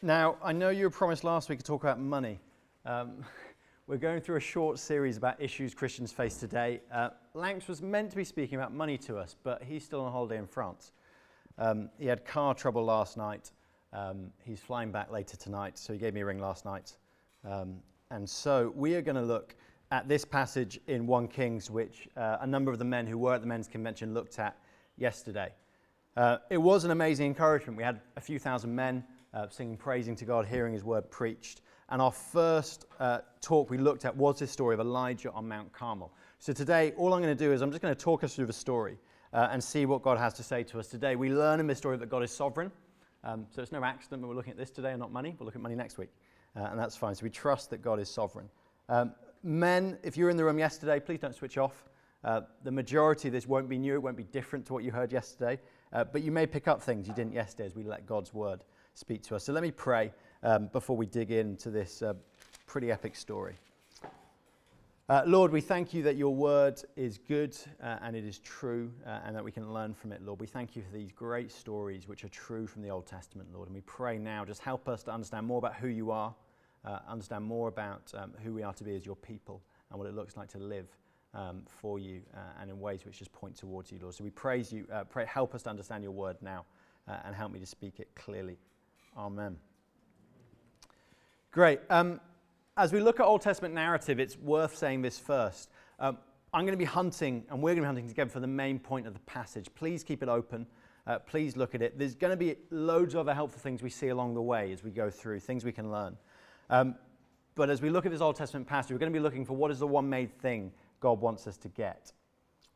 Now, I know you were promised last week to talk about money. Um, we're going through a short series about issues Christians face today. Uh, Lanks was meant to be speaking about money to us, but he's still on holiday in France. Um, he had car trouble last night. Um, he's flying back later tonight, so he gave me a ring last night. Um, and so we are going to look at this passage in 1 Kings, which uh, a number of the men who were at the men's convention looked at yesterday. Uh, it was an amazing encouragement. We had a few thousand men uh, singing praising to God, hearing his word preached. And our first uh, talk we looked at was this story of Elijah on Mount Carmel. So today, all I'm going to do is I'm just going to talk us through the story uh, and see what God has to say to us today. We learn in this story that God is sovereign. Um, so it's no accident that we're looking at this today and not money. We'll look at money next week. Uh, and that's fine. So we trust that God is sovereign. Um, men, if you were in the room yesterday, please don't switch off. Uh, the majority of this won't be new, it won't be different to what you heard yesterday. Uh, but you may pick up things you didn't yesterday as we let God's word speak to us. So let me pray um, before we dig into this uh, pretty epic story. Uh, Lord, we thank you that your word is good uh, and it is true uh, and that we can learn from it, Lord. We thank you for these great stories which are true from the Old Testament, Lord. And we pray now, just help us to understand more about who you are, uh, understand more about um, who we are to be as your people and what it looks like to live um, for you uh, and in ways which just point towards you, Lord. So we praise you. Pray, help us to understand your word now and help me to speak it clearly. Amen. Great. Um, as we look at Old Testament narrative, it's worth saying this first. Um, I'm going to be hunting, and we're going to be hunting together for the main point of the passage. Please keep it open. Uh, please look at it. There's going to be loads of other helpful things we see along the way as we go through, things we can learn. Um, but as we look at this Old Testament passage, we're going to be looking for what is the one made thing God wants us to get.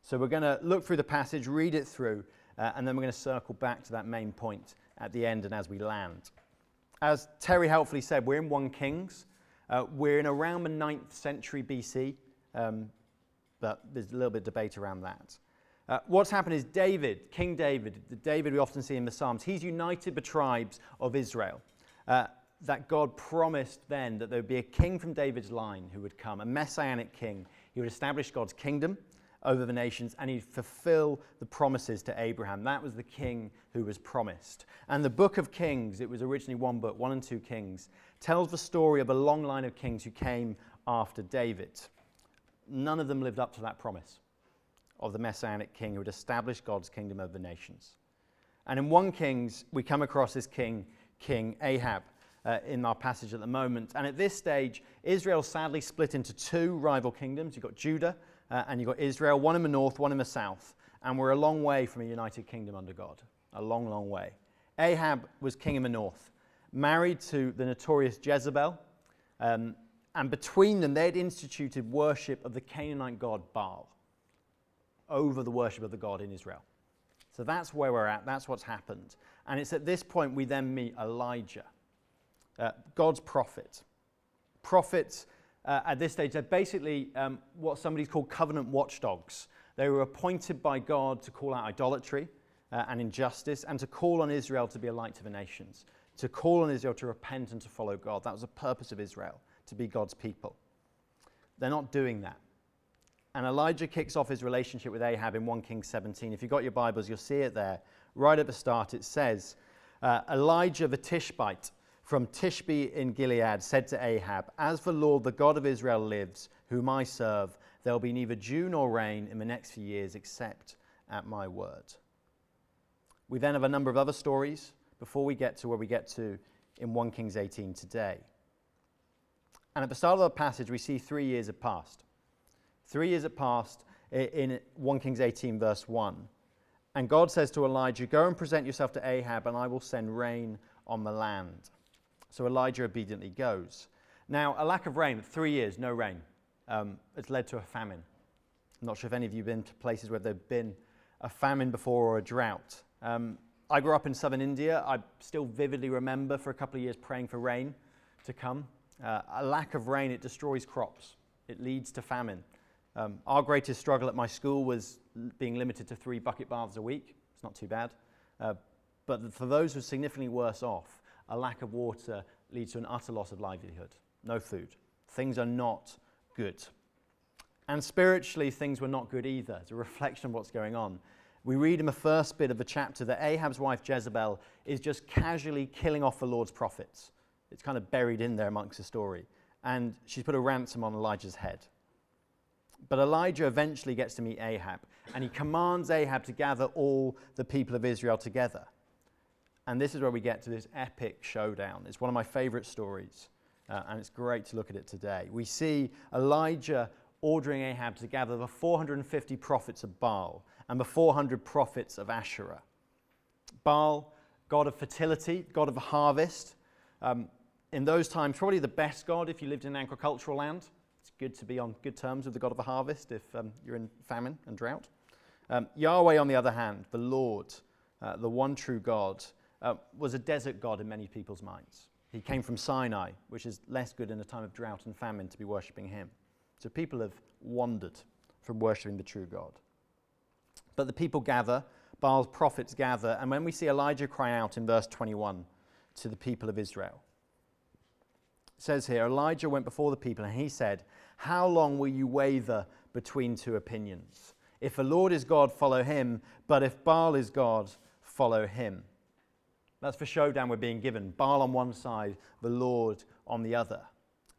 So we're going to look through the passage, read it through, uh, and then we're going to circle back to that main point at the end and as we land. As Terry helpfully said, we're in 1 Kings. Uh, we're in around the 9th century BC, um, but there's a little bit of debate around that. Uh, what's happened is David, King David, the David we often see in the Psalms, he's united the tribes of Israel. Uh, that God promised then that there would be a king from David's line who would come, a messianic king. He would establish God's kingdom over the nations and he'd fulfill the promises to Abraham. That was the king who was promised. And the book of Kings, it was originally one book, one and two Kings, tells the story of a long line of kings who came after David. None of them lived up to that promise of the messianic king who would establish God's kingdom over the nations. And in 1 Kings, we come across this king, King Ahab. Uh, in our passage at the moment. And at this stage, Israel sadly split into two rival kingdoms. You've got Judah uh, and you've got Israel, one in the north, one in the south. And we're a long way from a united kingdom under God. A long, long way. Ahab was king in the north, married to the notorious Jezebel. Um, and between them, they had instituted worship of the Canaanite god Baal over the worship of the God in Israel. So that's where we're at. That's what's happened. And it's at this point we then meet Elijah, uh, God's prophet. Prophets uh, at this stage, they're basically um, what somebody's called covenant watchdogs. They were appointed by God to call out idolatry uh, and injustice and to call on Israel to be a light to the nations, to call on Israel to repent and to follow God. That was the purpose of Israel, to be God's people. They're not doing that. And Elijah kicks off his relationship with Ahab in 1 Kings 17. If you've got your Bibles, you'll see it there. Right at the start, it says, uh, Elijah the Tishbite from Tishbe in Gilead said to Ahab, As the Lord, the God of Israel, lives, whom I serve, there will be neither dew nor rain in the next few years except at my word. We then have a number of other stories before we get to where we get to in 1 Kings 18 today. And at the start of the passage, we see three years have passed. Three years have passed in 1 Kings 18, verse 1. And God says to Elijah, Go and present yourself to Ahab, and I will send rain on the land. So Elijah obediently goes. Now, a lack of rain, three years, no rain, um, has led to a famine. I'm not sure if any of you have been to places where there's been a famine before or a drought. Um, I grew up in southern India. I still vividly remember for a couple of years praying for rain to come. Uh, a lack of rain, it destroys crops, it leads to famine. Um, our greatest struggle at my school was being limited to three bucket baths a week. It's not too bad. Uh, but for those who are significantly worse off, a lack of water leads to an utter loss of livelihood, no food. Things are not good. And spiritually, things were not good either. It's a reflection of what's going on. We read in the first bit of the chapter that Ahab's wife Jezebel is just casually killing off the Lord's prophets. It's kind of buried in there amongst the story. And she's put a ransom on Elijah's head. But Elijah eventually gets to meet Ahab, and he commands Ahab to gather all the people of Israel together. And this is where we get to this epic showdown. It's one of my favorite stories, uh, and it's great to look at it today. We see Elijah ordering Ahab to gather the 450 prophets of Baal and the 400 prophets of Asherah. Baal, god of fertility, god of the harvest. Um, in those times, probably the best god if you lived in agricultural land. It's good to be on good terms with the God of the harvest if um, you're in famine and drought. Um, Yahweh, on the other hand, the Lord, uh, the one true God, uh, was a desert God in many people's minds. He came from Sinai, which is less good in a time of drought and famine to be worshipping him. So people have wandered from worshipping the true God. But the people gather, Baal's prophets gather, and when we see Elijah cry out in verse 21 to the people of Israel, says here Elijah went before the people and he said, How long will you waver between two opinions? If the Lord is God, follow him, but if Baal is God, follow him. That's the showdown we're being given Baal on one side, the Lord on the other.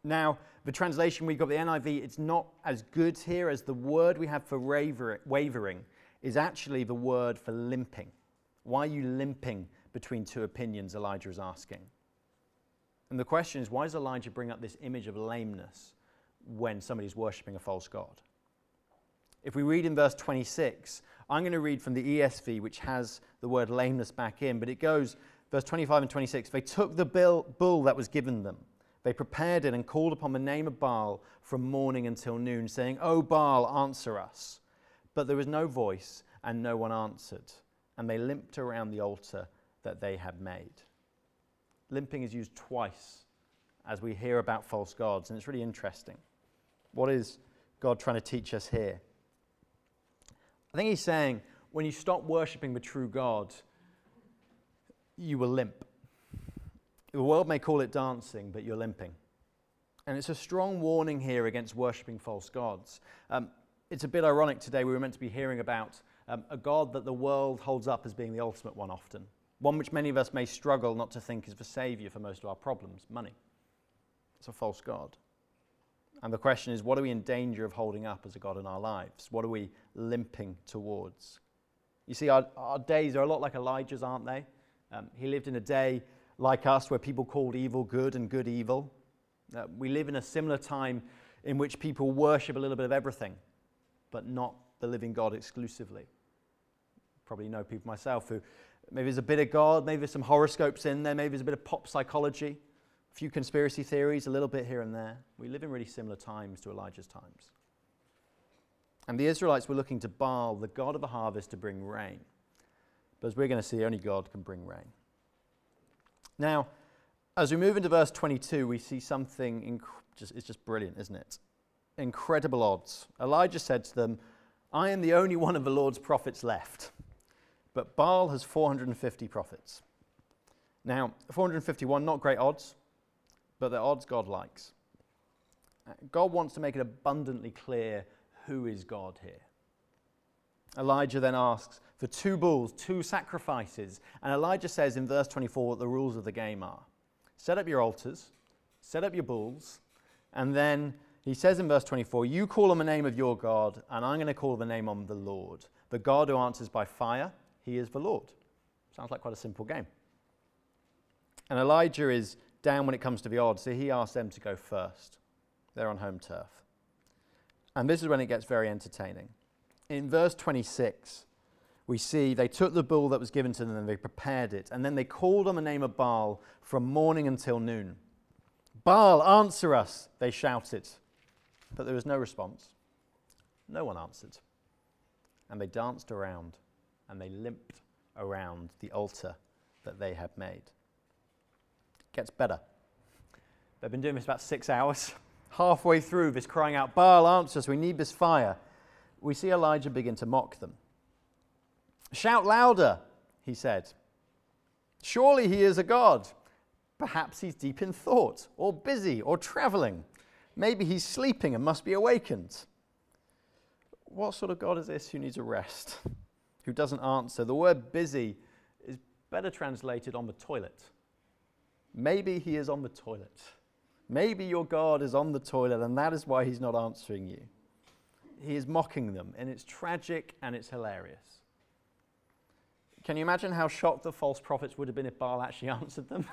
Now, the translation we got, the NIV, it's not as good here as the word we have for wavering is actually the word for limping. Why are you limping between two opinions? Elijah is asking. And the question is, why does Elijah bring up this image of lameness when somebody's worshipping a false God? If we read in verse 26, I'm going to read from the ESV, which has the word lameness back in, but it goes, verse 25 and 26 They took the bull that was given them. They prepared it and called upon the name of Baal from morning until noon, saying, O Baal, answer us. But there was no voice, and no one answered. And they limped around the altar that they had made limping is used twice as we hear about false gods, and it's really interesting. What is God trying to teach us here? I think he's saying when you stop worshipping the true God, you will limp. The world may call it dancing, but you're limping. And it's a strong warning here against worshipping false gods. Um, it's a bit ironic today, we were meant to be hearing about um, a God that the world holds up as being the ultimate one often one which many of us may struggle not to think is the savior for most of our problems money. It's a false God. And the question is, what are we in danger of holding up as a God in our lives? What are we limping towards? You see, our, our days are a lot like Elijah's, aren't they? Um, he lived in a day like us where people called evil good and good evil. Uh, we live in a similar time in which people worship a little bit of everything, but not the living God exclusively. Probably know people myself who Maybe there's a bit of God, maybe there's some horoscopes in there, maybe there's a bit of pop psychology, a few conspiracy theories, a little bit here and there. We live in really similar times to Elijah's times. And the Israelites were looking to Baal, the god of the harvest, to bring rain. But as we're going to see, only God can bring rain. Now, as we move into verse 22, we see something, inc- just, it's just brilliant, isn't it? Incredible odds. Elijah said to them, I am the only one of the Lord's prophets left. But Baal has 450 prophets. Now, 451, not great odds, but the odds God likes. God wants to make it abundantly clear who is God here. Elijah then asks for two bulls, two sacrifices, and Elijah says in verse 24 what the rules of the game are set up your altars, set up your bulls, and then he says in verse 24, You call on the name of your God, and I'm going to call the name on the Lord, the God who answers by fire he is the Lord. Sounds like quite a simple game. And Elijah is down when it comes to the odds, so he asks them to go first. They're on home turf. And this is when it gets very entertaining. In verse 26, we see they took the bull that was given to them and they prepared it, and then they called on the name of Baal from morning until noon. Baal, answer us, they shouted. But there was no response. No one answered. And they danced around and they limped around the altar that they had made. It gets better. They've been doing this about six hours. Halfway through this crying out, Baal, answer us, we need this fire. We see Elijah begin to mock them. Shout louder, he said. Surely he is a God. Perhaps he's deep in thought, or busy, or traveling. Maybe he's sleeping and must be awakened. What sort of God is this who needs a rest? who doesn't answer. The word busy is better translated on the toilet. Maybe he is on the toilet. Maybe your God is on the toilet and that is why he's not answering you. He is mocking them, and it's tragic and it's hilarious. Can you imagine how shocked the false prophets would have been if Baal actually answered them?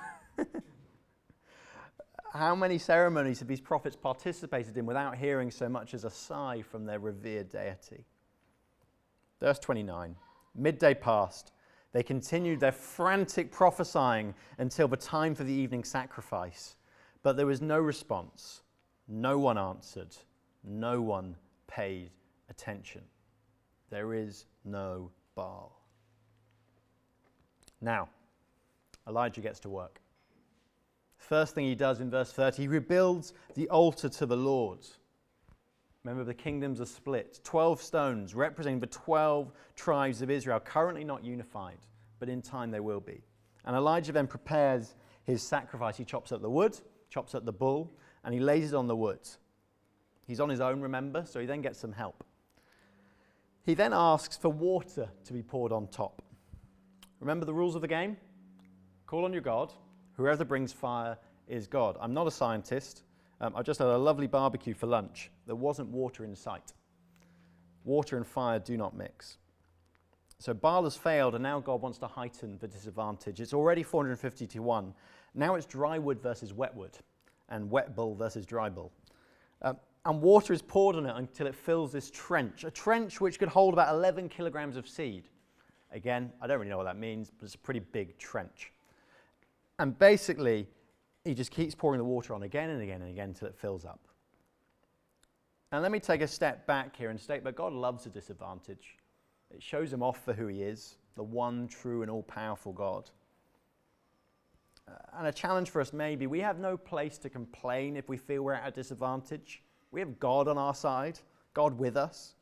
how many ceremonies have these prophets participated in without hearing so much as a sigh from their revered deity? Verse 29 Midday passed. They continued their frantic prophesying until the time for the evening sacrifice. But there was no response. No one answered. No one paid attention. There is no Baal. Now, Elijah gets to work. First thing he does in verse 30, he rebuilds the altar to the Lord. Remember, the kingdoms are split. 12 stones representing the 12 tribes of Israel, currently not unified, but in time they will be. And Elijah then prepares his sacrifice. He chops up the wood, chops up the bull, and he lays it on the wood. He's on his own, remember, so he then gets some help. He then asks for water to be poured on top. Remember the rules of the game? Call on your God. Whoever brings fire is God. I'm not a scientist. Um, I just had a lovely barbecue for lunch. There wasn't water in sight. Water and fire do not mix. So Baal has failed, and now God wants to heighten the disadvantage. It's already 450 to 1. Now it's dry wood versus wet wood, and wet bull versus dry bull. Uh, and water is poured on it until it fills this trench, a trench which could hold about 11 kilograms of seed. Again, I don't really know what that means, but it's a pretty big trench. And basically, he just keeps pouring the water on again and again and again until it fills up. And let me take a step back here and state that God loves a disadvantage. It shows him off for who he is, the one true and all powerful God. Uh, and a challenge for us maybe we have no place to complain if we feel we're at a disadvantage. We have God on our side, God with us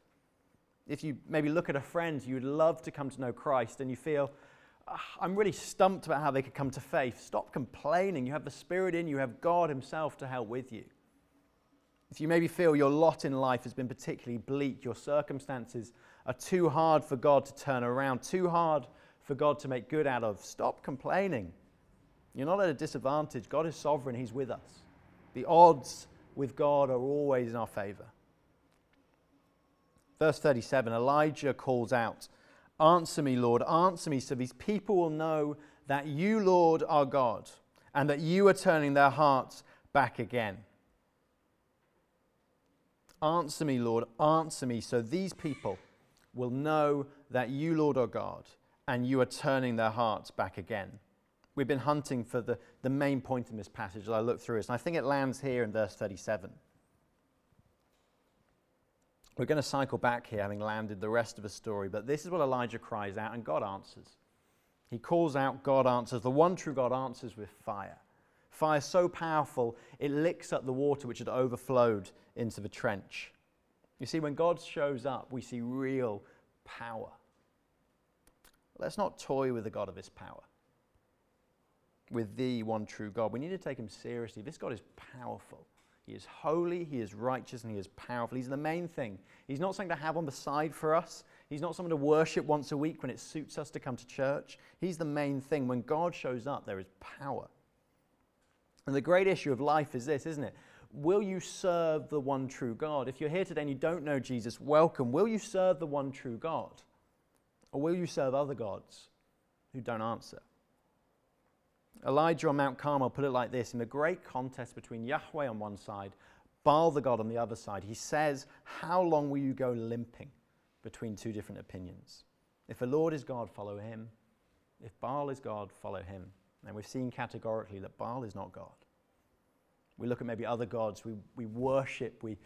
if you maybe look at a friend you'd love to come to know Christ and you feel, ah, I'm really stumped about how they could come to faith, stop complaining. You have the Spirit in you, have God Himself to help with you. If you maybe feel your lot in life has been particularly bleak, your circumstances are too hard for God to turn around, too hard for God to make good out of, stop complaining. You're not at a disadvantage. God is sovereign, He's with us. The odds with God are always in our favor. Verse 37 Elijah calls out, Answer me, Lord, answer me, so these people will know that you, Lord, are God, and that you are turning their hearts back again. Answer me, Lord, answer me, so these people will know that you, Lord, are God, and you are turning their hearts back again. We've been hunting for the, the main point in this passage as I look through it, and I think it lands here in verse 37. We're going to cycle back here, having landed the rest of the story, but this is what Elijah cries out, and God answers. He calls out, God answers. The one true God answers with fire. Fire so powerful, it licks up the water which had overflowed into the trench. You see, when God shows up, we see real power. Let's not toy with the God of this power, with the one true God. We need to take him seriously. This God is powerful. He is holy, He is righteous, and He is powerful. He's the main thing. He's not something to have on the side for us. He's not someone to worship once a week when it suits us to come to church. He's the main thing. When God shows up, there is power. And the great issue of life is this, isn't it? Will you serve the one true God? If you're here today and you don't know Jesus, welcome. Will you serve the one true God? Or will you serve other gods who don't answer? Elijah on Mount Carmel put it like this in the great contest between Yahweh on one side, Baal the God on the other side. He says, How long will you go limping between two different opinions? If the Lord is God, follow him. If Baal is God, follow him. And we've seen categorically that Baal is not God. We look at maybe other gods we, we worship, we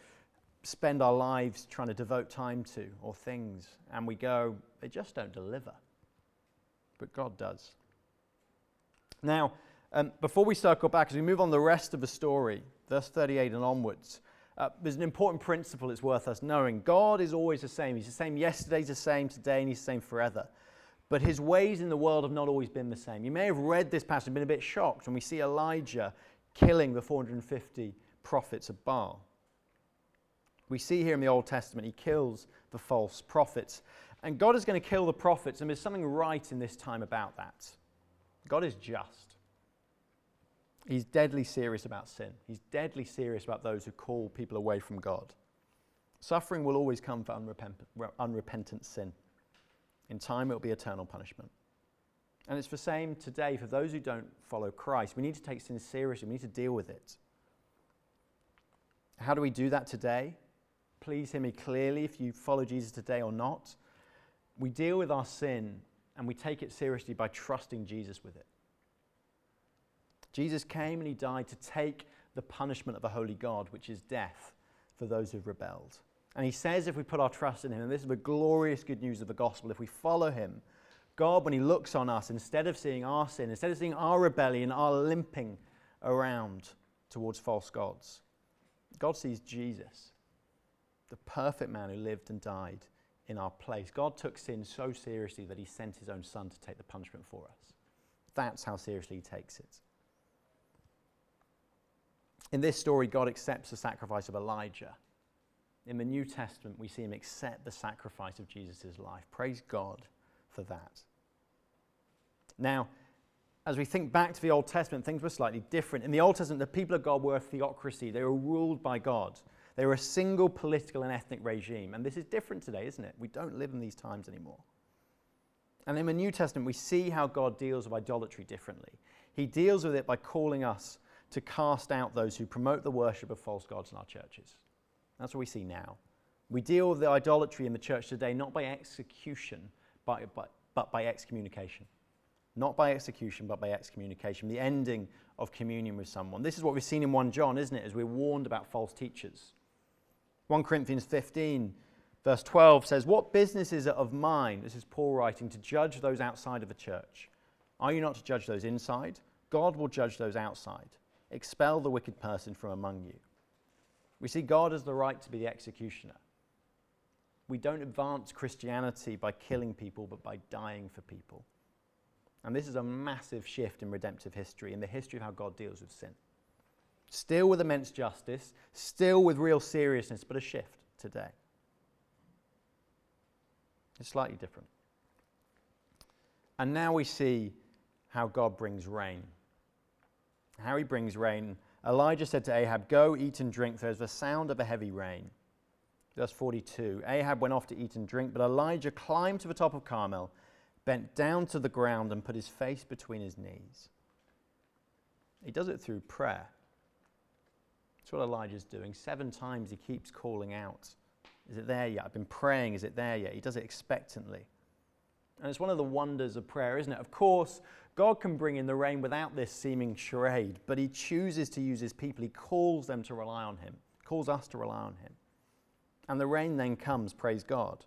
spend our lives trying to devote time to, or things, and we go, they just don't deliver. But God does. Now, um, before we circle back, as we move on the rest of the story, verse 38 and onwards, uh, there's an important principle it's worth us knowing. God is always the same. He's the same yesterday, he's the same today, and he's the same forever. But his ways in the world have not always been the same. You may have read this passage and been a bit shocked when we see Elijah killing the 450 prophets of Baal. We see here in the Old Testament, he kills the false prophets. And God is going to kill the prophets, and there's something right in this time about that. God is just. He's deadly serious about sin. He's deadly serious about those who call people away from God. Suffering will always come for unrepentant, unrepentant sin. In time, it will be eternal punishment. And it's the same today for those who don't follow Christ. We need to take sin seriously, we need to deal with it. How do we do that today? Please hear me clearly if you follow Jesus today or not. We deal with our sin and we take it seriously by trusting Jesus with it. Jesus came and he died to take the punishment of a holy God, which is death, for those who've rebelled. And he says if we put our trust in him, and this is the glorious good news of the gospel, if we follow him, God, when he looks on us, instead of seeing our sin, instead of seeing our rebellion, our limping around towards false gods, God sees Jesus, the perfect man who lived and died in our place. God took sin so seriously that he sent his own son to take the punishment for us. That's how seriously he takes it. In this story, God accepts the sacrifice of Elijah. In the New Testament, we see him accept the sacrifice of Jesus' life. Praise God for that. Now, as we think back to the Old Testament, things were slightly different. In the Old Testament, the people of God were a theocracy, they were ruled by God. They were a single political and ethnic regime. And this is different today, isn't it? We don't live in these times anymore. And in the New Testament, we see how God deals with idolatry differently. He deals with it by calling us to cast out those who promote the worship of false gods in our churches. That's what we see now. We deal with the idolatry in the church today not by execution, but, but, but by excommunication. Not by execution, but by excommunication, the ending of communion with someone. This is what we've seen in 1 John, isn't it, as we're warned about false teachers. 1 Corinthians 15, verse 12 says, What business is it of mine, this is Paul writing, to judge those outside of the church? Are you not to judge those inside? God will judge those outside. Expel the wicked person from among you. We see God as the right to be the executioner. We don't advance Christianity by killing people, but by dying for people. And this is a massive shift in redemptive history, in the history of how God deals with sin. Still with immense justice, still with real seriousness, but a shift today. It's slightly different. And now we see how God brings rain. How he brings rain. Elijah said to Ahab, Go, eat and drink, there's the sound of a heavy rain. Verse 42 Ahab went off to eat and drink, but Elijah climbed to the top of Carmel bent down to the ground and put his face between his knees. He does it through prayer. What Elijah's doing. Seven times he keeps calling out, Is it there yet? I've been praying, is it there yet? He does it expectantly. And it's one of the wonders of prayer, isn't it? Of course, God can bring in the rain without this seeming charade, but he chooses to use his people. He calls them to rely on him, calls us to rely on him. And the rain then comes, praise God.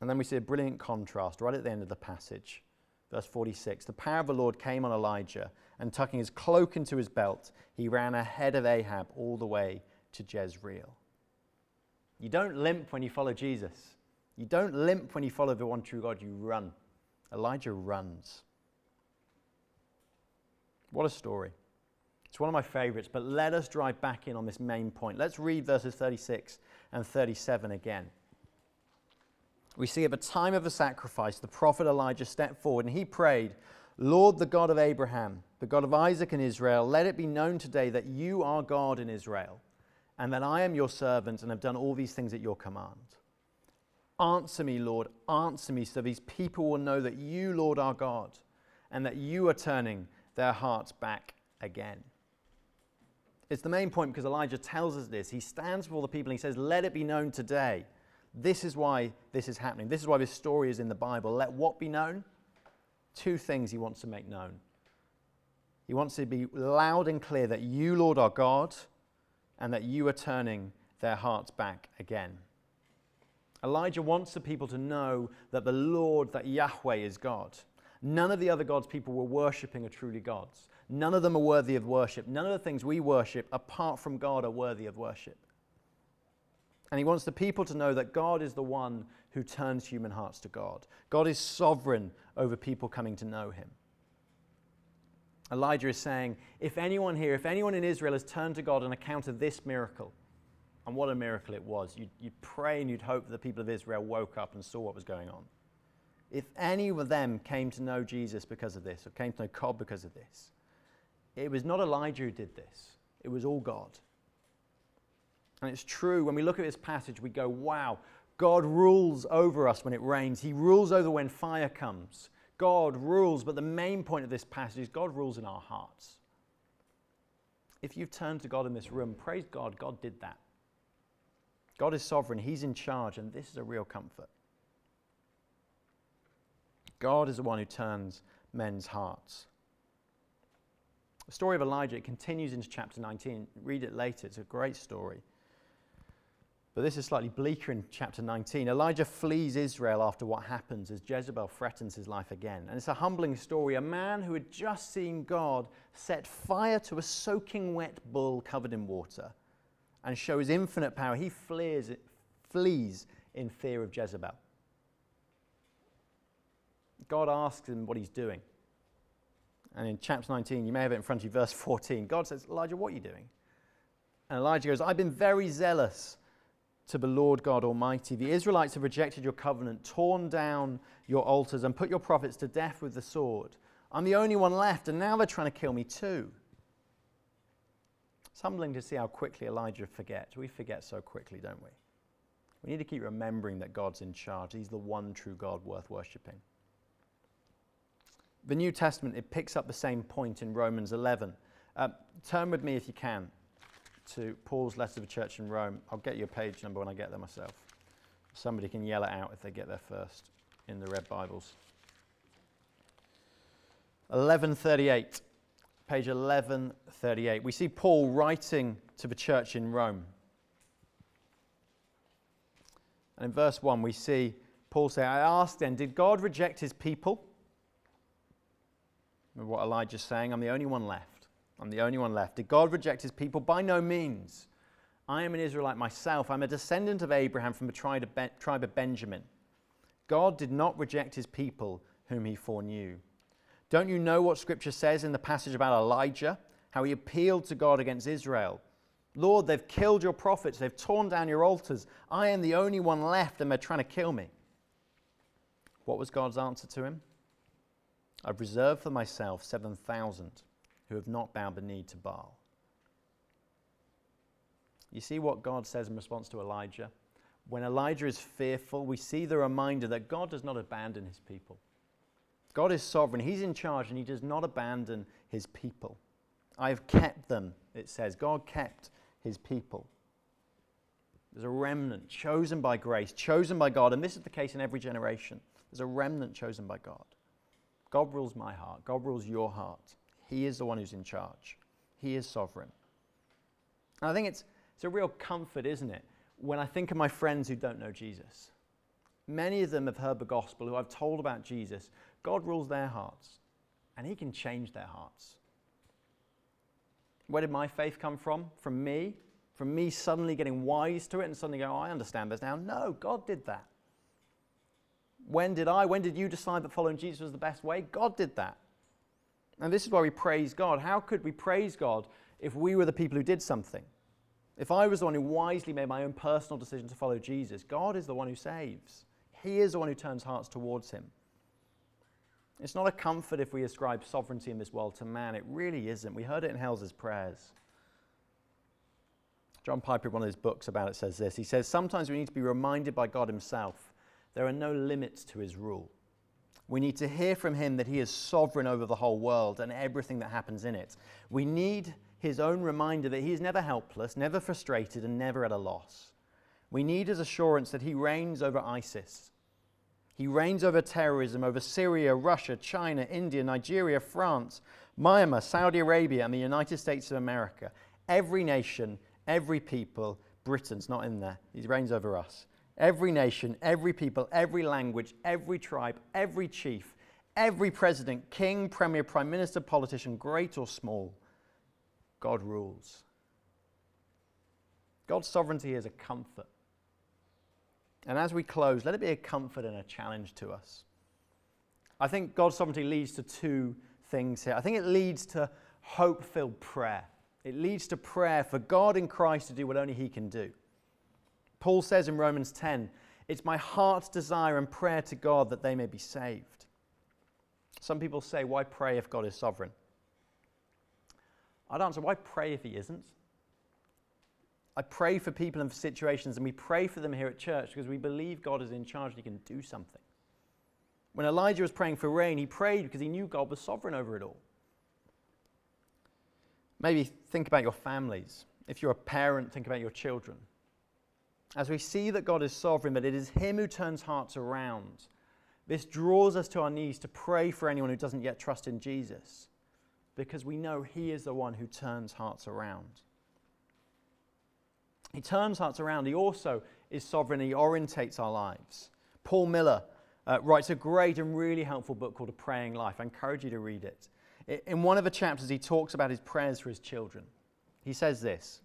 And then we see a brilliant contrast right at the end of the passage. Verse 46 The power of the Lord came on Elijah, and tucking his cloak into his belt, he ran ahead of Ahab all the way to Jezreel. You don't limp when you follow Jesus. You don't limp when you follow the one true God, you run. Elijah runs. What a story. It's one of my favorites, but let us drive back in on this main point. Let's read verses 36 and 37 again we see at the time of the sacrifice, the prophet Elijah stepped forward and he prayed, Lord, the God of Abraham, the God of Isaac and Israel, let it be known today that you are God in Israel, and that I am your servant and have done all these things at your command. Answer me, Lord, answer me, so these people will know that you, Lord, are God, and that you are turning their hearts back again. It's the main point because Elijah tells us this. He stands before the people and he says, Let it be known today this is why this is happening. This is why this story is in the Bible. Let what be known? Two things he wants to make known. He wants to be loud and clear that you, Lord, are God and that you are turning their hearts back again. Elijah wants the people to know that the Lord, that Yahweh is God. None of the other gods people were worshipping are truly gods. None of them are worthy of worship. None of the things we worship apart from God are worthy of worship. And he wants the people to know that God is the one who turns human hearts to God. God is sovereign over people coming to know him. Elijah is saying, if anyone here, if anyone in Israel has turned to God on account of this miracle, And what a miracle it was. You'd, you'd pray and you'd hope that the people of Israel woke up and saw what was going on. If any of them came to know Jesus because of this, or came to know God because of this, it was not Elijah who did this, it was all God. And it's true, when we look at this passage, we go, wow, God rules over us when it rains. He rules over when fire comes. God rules, but the main point of this passage is God rules in our hearts. If you've turned to God in this room, praise God, God did that. God is sovereign, He's in charge, and this is a real comfort. God is the one who turns men's hearts. The story of Elijah continues into chapter 19. Read it later, it's a great story. But this is slightly bleaker in chapter 19. Elijah flees Israel after what happens as Jezebel threatens his life again. And it's a humbling story. A man who had just seen God set fire to a soaking wet bull covered in water and show his infinite power, he flees, flees in fear of Jezebel. God asks him what he's doing. And in chapter 19, you may have it in front of you, verse 14, God says, Elijah, what are you doing? And Elijah goes, I've been very zealous to the Lord God Almighty. The Israelites have rejected your covenant, torn down your altars, and put your prophets to death with the sword. I'm the only one left, and now they're trying to kill me too. It's humbling to see how quickly Elijah forgets. We forget so quickly, don't we? We need to keep remembering that God's in charge. He's the one true God worth worshipping. The New Testament, it picks up the same point in Romans 11. Uh, turn with me, if you can, to Paul's letter to the church in Rome. I'll get you a page number when I get there myself. Somebody can yell it out if they get there first in the red Bibles. 1138, page 1138. We see Paul writing to the church in Rome. And in verse 1, we see Paul say, I asked then, did God reject his people? Remember what Elijah's saying? I'm the only one left. I'm the only one left. Did God reject his people? By no means. I am an Israelite myself. I'm a descendant of Abraham from the tribe of Benjamin. God did not reject his people whom he foreknew. Don't you know what scripture says in the passage about Elijah? How he appealed to God against Israel. Lord, they've killed your prophets, they've torn down your altars. I am the only one left, and they're trying to kill me. What was God's answer to him? I've reserved for myself 7,000 who have not bowed the knee to Baal. You see what God says in response to Elijah? When Elijah is fearful, we see the reminder that God does not abandon his people. God is sovereign, He's in charge, and He does not abandon His people. I have kept them, it says. God kept His people. There's a remnant chosen by grace, chosen by God, and this is the case in every generation. There's a remnant chosen by God. God rules my heart, God rules your heart. He is the one who's in charge, He is sovereign. And I think it's, it's a real comfort, isn't it, when I think of my friends who don't know Jesus. Many of them have heard the gospel, who I've told about Jesus. God rules their hearts, and He can change their hearts. Where did my faith come from? From me? From me suddenly getting wise to it and suddenly go, oh, I understand this now? No, God did that. When did I, when did you decide that following Jesus was the best way? God did that. And this is why we praise God. How could we praise God if we were the people who did something? If I was the one who wisely made my own personal decision to follow Jesus, God is the one who saves. He is the one who turns hearts towards Him. It's not a comfort if we ascribe sovereignty in this world to man. It really isn't. We heard it in Hell's prayers. John Piper, in one of his books about it, says this. He says, Sometimes we need to be reminded by God Himself there are no limits to His rule. We need to hear from him that he is sovereign over the whole world and everything that happens in it. We need his own reminder that he is never helpless, never frustrated, and never at a loss. We need his assurance that he reigns over ISIS. He reigns over terrorism, over Syria, Russia, China, India, Nigeria, France, Myanmar, Saudi Arabia, and the United States of America. Every nation, every people, Britain's not in there. He reigns over us. Every nation, every people, every language, every tribe, every chief, every president, king, premier, prime minister, politician, great or small, God rules. God's sovereignty is a comfort. And as we close, let it be a comfort and a challenge to us. I think God's sovereignty leads to two things here. I think it leads to hope filled prayer. It leads to prayer for God in Christ to do what only He can do. Paul says in Romans 10, It's my heart's desire and prayer to God that they may be saved. Some people say, Why pray if God is sovereign? I'd answer, Why pray if He isn't? I pray for people and for situations, and we pray for them here at church because we believe God is in charge and He can do something. When Elijah was praying for rain, he prayed because he knew God was sovereign over it all. Maybe think about your families. If you're a parent, think about your children. As we see that God is sovereign, but it is Him who turns hearts around, this draws us to our knees to pray for anyone who doesn't yet trust in Jesus, because we know He is the one who turns hearts around. He turns hearts around. He also is sovereign. He orientates our lives. Paul Miller uh, writes a great and really helpful book called A Praying Life. I encourage you to read it. In one of the chapters, he talks about his prayers for his children. He says this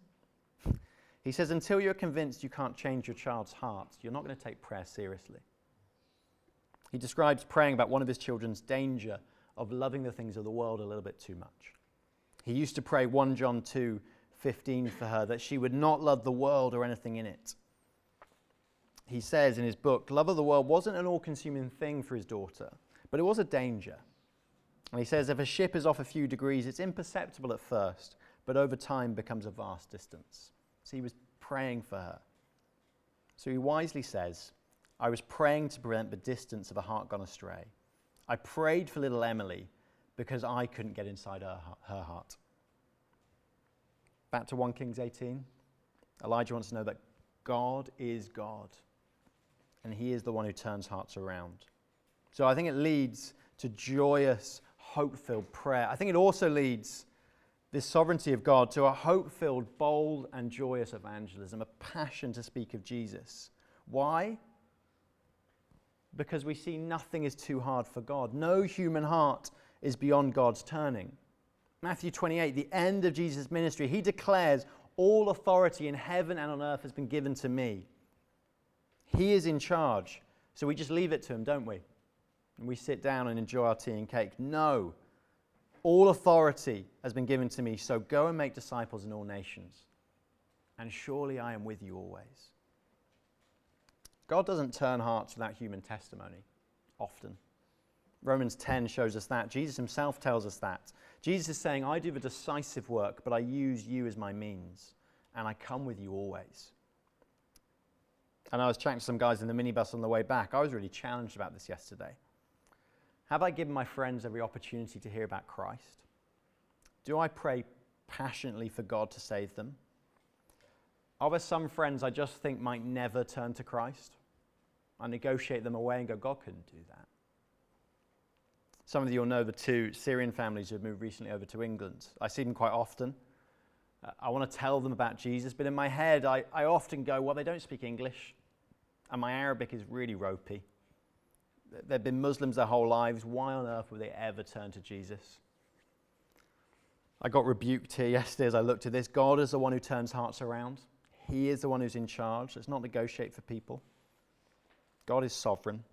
He says, Until you're convinced you can't change your child's heart, you're not going to take prayer seriously. He describes praying about one of his children's danger of loving the things of the world a little bit too much. He used to pray 1 John 2 15 for her that she would not love the world or anything in it. He says in his book, love of the world wasn't an all consuming thing for his daughter, but it was a danger. And he says, if a ship is off a few degrees, it's imperceptible at first, but over time becomes a vast distance. So he was praying for her. So he wisely says, I was praying to prevent the distance of a heart gone astray. I prayed for little Emily because I couldn't get inside her, her heart. Back to 1 Kings 18. Elijah wants to know that God is God, and He is the one who turns hearts around. So I think it leads to joyous, hope filled prayer. I think it also leads this sovereignty of God to a hope filled, bold, and joyous evangelism, a passion to speak of Jesus. Why? Because we see nothing is too hard for God. No human heart is beyond God's turning. Matthew 28, the end of Jesus' ministry, he declares, All authority in heaven and on earth has been given to me. He is in charge. So we just leave it to him, don't we? And we sit down and enjoy our tea and cake. No. All authority has been given to me, so go and make disciples in all nations. And surely I am with you always. God doesn't turn hearts without human testimony, often. Romans 10 shows us that. Jesus himself tells us that. Jesus is saying, I do the decisive work, but I use you as my means, and I come with you always. And I was chatting to some guys in the minibus on the way back. I was really challenged about this yesterday. Have I given my friends every opportunity to hear about Christ? Do I pray passionately for God to save them? Are there some friends I just think might never turn to Christ? I negotiate them away and go, God couldn't do that. Some of you will know the two Syrian families who have moved recently over to England. I see them quite often. Uh, I want to tell them about Jesus, but in my head, I, I often go, well, they don't speak English, and my Arabic is really ropey. They've been Muslims their whole lives. Why on earth would they ever turn to Jesus? I got rebuked here yesterday as I looked at this. God is the one who turns hearts around. He is the one who's in charge. Let's not negotiate for people. God is sovereign.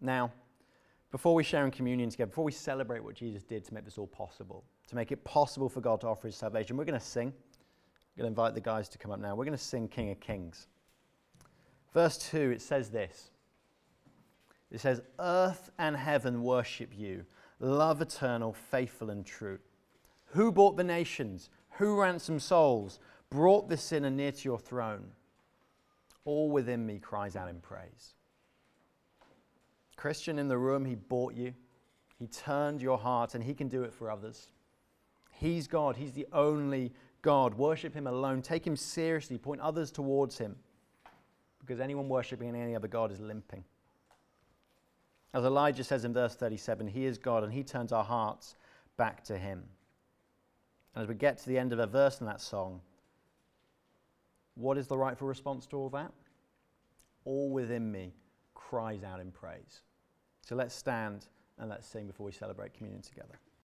Now, before we share in communion together, before we celebrate what Jesus did to make this all possible, to make it possible for God to offer his salvation, we're going to sing. I'm going to invite the guys to come up now. We're going to sing King of Kings. Verse 2, it says this It says, Earth and heaven worship you, love eternal, faithful, and true. Who bought the nations? Who ransomed souls? Brought the sinner near to your throne? All within me cries out in praise. Christian in the room, He bought you. He turned your heart, and He can do it for others. He's God. He's the only God. Worship Him alone. Take Him seriously. Point others towards Him. Because anyone worshiping any other God is limping. As Elijah says in verse 37, He is God, and He turns our hearts back to Him. And as we get to the end of a verse in that song, what is the rightful response to all that? All within me cries out in praise. So let's stand and let's sing before we celebrate communion together.